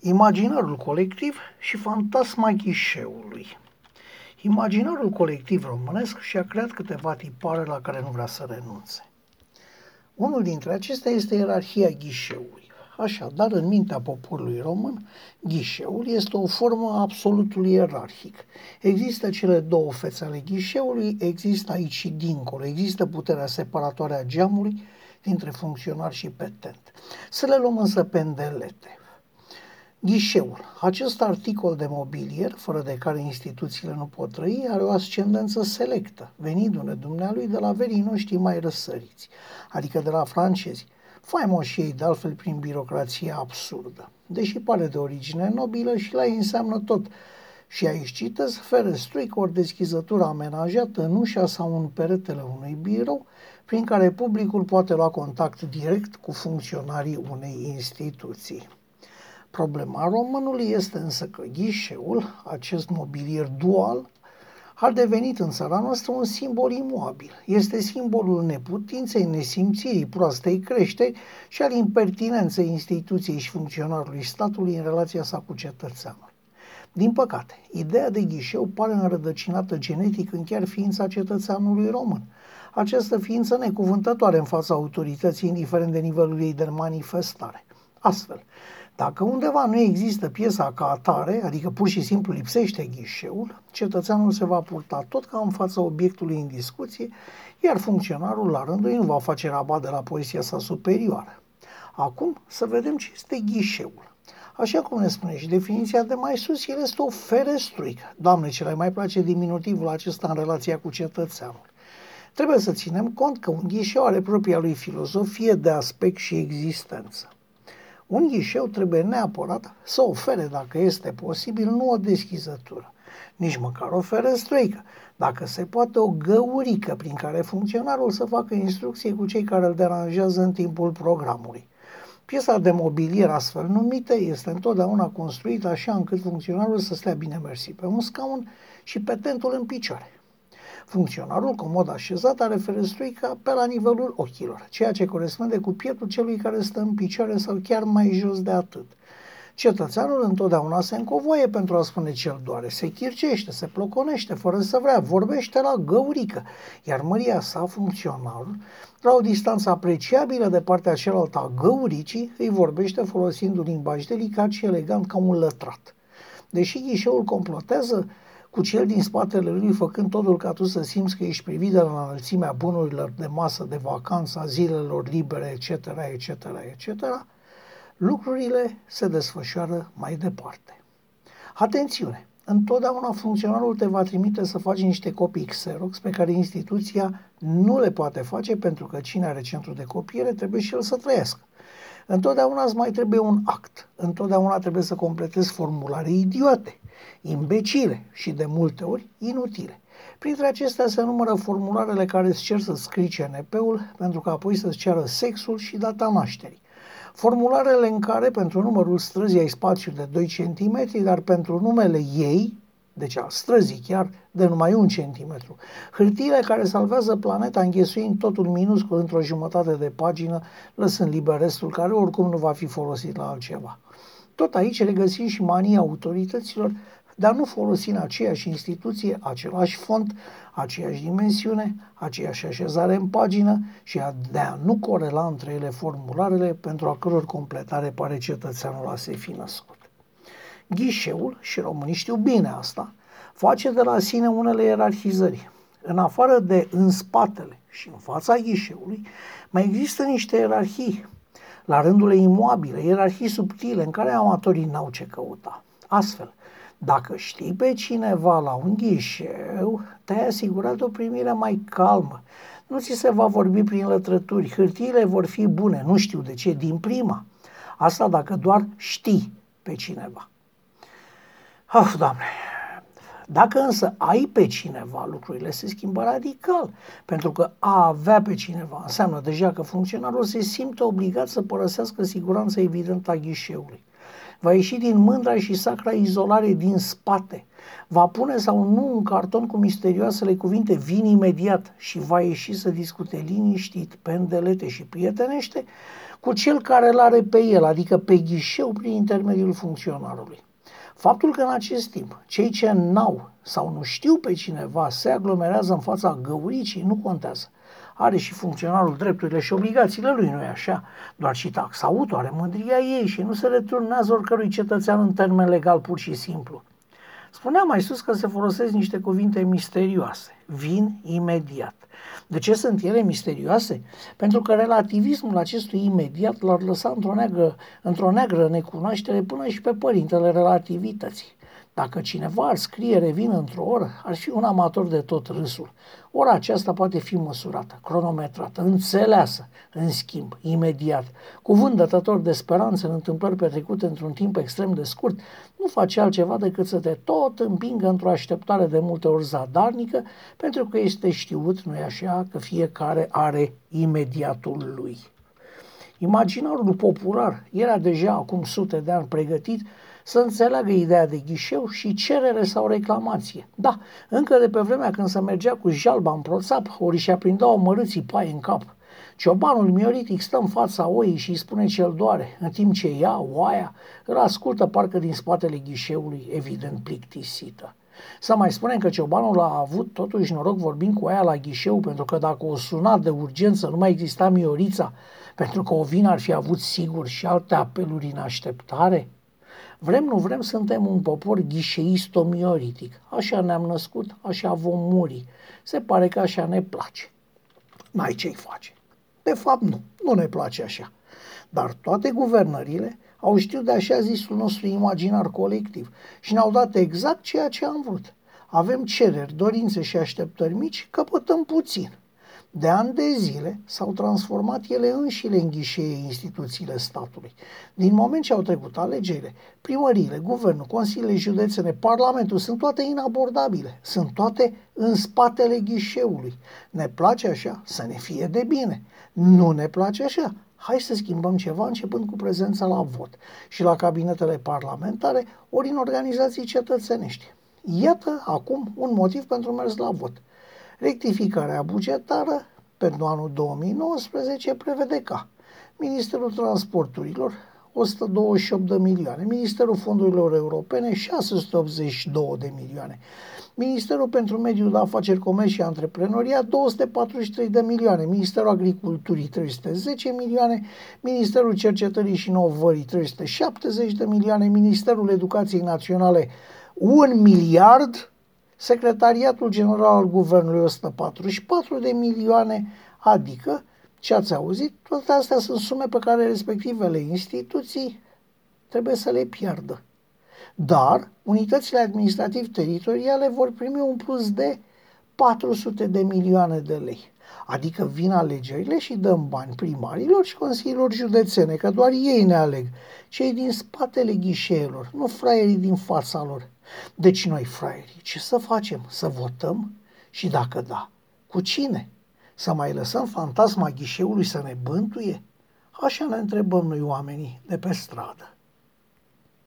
Imaginarul colectiv și fantasma ghișeului. Imaginarul colectiv românesc și-a creat câteva tipare la care nu vrea să renunțe. Unul dintre acestea este ierarhia ghișeului. Așadar, în mintea poporului român, ghișeul este o formă a absolutului ierarhic. Există cele două fețe ale ghișeului, există aici și dincolo, există puterea separatoare a geamului dintre funcționar și petent. Să le luăm însă pendelete. Ghișeul. Acest articol de mobilier, fără de care instituțiile nu pot trăi, are o ascendență selectă, venindu-ne dumnealui de la verii noștri mai răsăriți, adică de la francezi, faimoși ei de altfel prin birocrația absurdă. Deși pare de origine nobilă și la ei înseamnă tot. Și aici citez, ferestrui cu o deschizătură amenajată în ușa sau în peretele unui birou, prin care publicul poate lua contact direct cu funcționarii unei instituții. Problema românului este însă că ghișeul, acest mobilier dual, a devenit în țara noastră un simbol imobil. Este simbolul neputinței, nesimțirii, proastei creșteri și al impertinenței instituției și funcționarului statului în relația sa cu cetățeanul. Din păcate, ideea de ghișeu pare înrădăcinată genetic în chiar ființa cetățeanului român. Această ființă necuvântătoare în fața autorității, indiferent de nivelul ei de manifestare. Astfel, dacă undeva nu există piesa ca atare, adică pur și simplu lipsește ghișeul, cetățeanul se va purta tot ca în fața obiectului în discuție, iar funcționarul la rândul ei nu va face rabat de la poziția sa superioară. Acum să vedem ce este ghișeul. Așa cum ne spune și definiția de mai sus, el este o ferestruică. Doamne, ce le mai place diminutivul acesta în relația cu cetățeanul. Trebuie să ținem cont că un ghișeu are propria lui filozofie de aspect și existență. Un ghișeu trebuie neapărat să ofere, dacă este posibil, nu o deschizătură, nici măcar o ferestruică, dacă se poate o găurică prin care funcționarul să facă instrucție cu cei care îl deranjează în timpul programului. Piesa de mobilier astfel numită este întotdeauna construită așa încât funcționarul să stea bine mersi pe un scaun și petentul în picioare. Funcționarul comod așezat are ferestruica pe la nivelul ochilor, ceea ce corespunde cu pieptul celui care stă în picioare sau chiar mai jos de atât. Cetățeanul întotdeauna se încovoie pentru a spune ce-l doare, se chircește, se ploconește fără să vrea, vorbește la găurică, iar măria sa, funcționarul, la o distanță apreciabilă de partea cealaltă a găuricii, îi vorbește folosind un limbaj delicat și elegant ca un lătrat. Deși ghișeul complotează, cu cel din spatele lui, făcând totul ca tu să simți că ești privit de la înălțimea bunurilor de masă, de vacanță, a zilelor libere, etc., etc., etc., lucrurile se desfășoară mai departe. Atențiune! Întotdeauna funcționarul te va trimite să faci niște copii Xerox pe care instituția nu le poate face pentru că cine are centru de copiere trebuie și el să trăiască. Întotdeauna îți mai trebuie un act. Întotdeauna trebuie să completezi formulare idiote imbecile și de multe ori inutile. Printre acestea se numără formularele care îți cer să scrii CNP-ul pentru că apoi să-ți ceară sexul și data nașterii. Formularele în care pentru numărul străzii ai spațiu de 2 cm, dar pentru numele ei, deci al străzii chiar, de numai un centimetru. Hârtiile care salvează planeta înghesuind totul minuscul într-o jumătate de pagină, lăsând liber restul care oricum nu va fi folosit la altceva. Tot aici regăsim și mania autorităților dar nu folosi în aceeași instituție același font, aceeași dimensiune, aceeași așezare în pagină și a de a nu corela între ele formularele pentru a căror completare pare cetățeanul a se fi născut. Ghișeul, și românii știu bine asta, face de la sine unele ierarhizări. În afară de în spatele și în fața ghișeului, mai există niște ierarhii, la rândul imobile, ierarhii subtile, în care amatorii n-au ce căuta. Astfel, dacă știi pe cineva la un ghișeu, te-ai asigurat o primire mai calmă. Nu ți se va vorbi prin lătrături, hârtiile vor fi bune, nu știu de ce, din prima. Asta dacă doar știi pe cineva. Ah, Doamne, dacă însă ai pe cineva, lucrurile se schimbă radical, pentru că a avea pe cineva înseamnă deja că funcționarul se simte obligat să părăsească siguranța evidentă a ghișeului va ieși din mândra și sacra izolare din spate, va pune sau nu un carton cu misterioasele cuvinte vin imediat și va ieși să discute liniștit, pendelete și prietenește cu cel care îl are pe el, adică pe ghișeu prin intermediul funcționarului. Faptul că în acest timp cei ce n-au sau nu știu pe cineva se aglomerează în fața găuricii nu contează. Are și funcționarul drepturile și obligațiile lui, nu-i așa? Doar și taxa auto are mândria ei și nu se returnează oricărui cetățean în termen legal pur și simplu. Spuneam mai sus că se folosesc niște cuvinte misterioase. Vin imediat. De ce sunt ele misterioase? Pentru că relativismul acestui imediat l-ar lăsa într-o neagră, într-o neagră necunoaștere până și pe părintele relativității. Dacă cineva ar scrie revin într-o oră, ar fi un amator de tot râsul. Ora aceasta poate fi măsurată, cronometrată, înțeleasă, în schimb, imediat. Cuvânt dătător de speranță în întâmplări petrecute într-un timp extrem de scurt, nu face altceva decât să te tot împingă într-o așteptare de multe ori zadarnică, pentru că este știut, nu-i așa, că fiecare are imediatul lui. Imaginarul popular era deja acum sute de ani pregătit să înțeleagă ideea de ghișeu și cerere sau reclamație. Da, încă de pe vremea când se mergea cu jalba în proțap, ori și aprindeau mărâții pai în cap. Ciobanul mioritic stă în fața oii și îi spune ce-l doare, în timp ce ea, oaia, îl ascultă parcă din spatele ghișeului, evident plictisită. Să mai spunem că ciobanul a avut totuși noroc vorbind cu aia la ghișeu, pentru că dacă o sunat de urgență nu mai exista Miorița, pentru că o vină ar fi avut sigur și alte apeluri în așteptare, Vrem, nu vrem, suntem un popor ghișeisto-mioritic. Așa ne-am născut, așa vom muri. Se pare că așa ne place. N-ai ce-i face. De fapt, nu. Nu ne place așa. Dar toate guvernările au știut de așa zisul nostru imaginar colectiv și ne-au dat exact ceea ce am vrut. Avem cereri, dorințe și așteptări mici, căpătăm puțin. De ani de zile s-au transformat ele înșile în ghișee instituțiile statului. Din moment ce au trecut alegerile, primăriile, guvernul, consiliile județene, parlamentul sunt toate inabordabile, sunt toate în spatele ghișeului. Ne place așa, să ne fie de bine. Nu ne place așa, hai să schimbăm ceva începând cu prezența la vot și la cabinetele parlamentare ori în organizații cetățenești. Iată acum un motiv pentru mers la vot. Rectificarea bugetară pentru anul 2019 prevede ca Ministerul Transporturilor 128 de milioane, Ministerul Fondurilor Europene 682 de milioane, Ministerul pentru Mediul de Afaceri, Comerț și Antreprenoria 243 de milioane, Ministerul Agriculturii 310 milioane, Ministerul Cercetării și Inovării 370 de milioane, Ministerul Educației Naționale 1 miliard Secretariatul General al Guvernului 144 de milioane, adică, ce ați auzit, toate astea sunt sume pe care respectivele instituții trebuie să le piardă. Dar unitățile administrativ-teritoriale vor primi un plus de 400 de milioane de lei. Adică vin alegerile și dăm bani primarilor și consiliilor județene, că doar ei ne aleg, cei din spatele ghișeelor, nu fraierii din fața lor. Deci noi, fraierii, ce să facem? Să votăm? Și dacă da, cu cine? Să mai lăsăm fantasma ghișeului să ne bântuie? Așa ne întrebăm noi oamenii de pe stradă.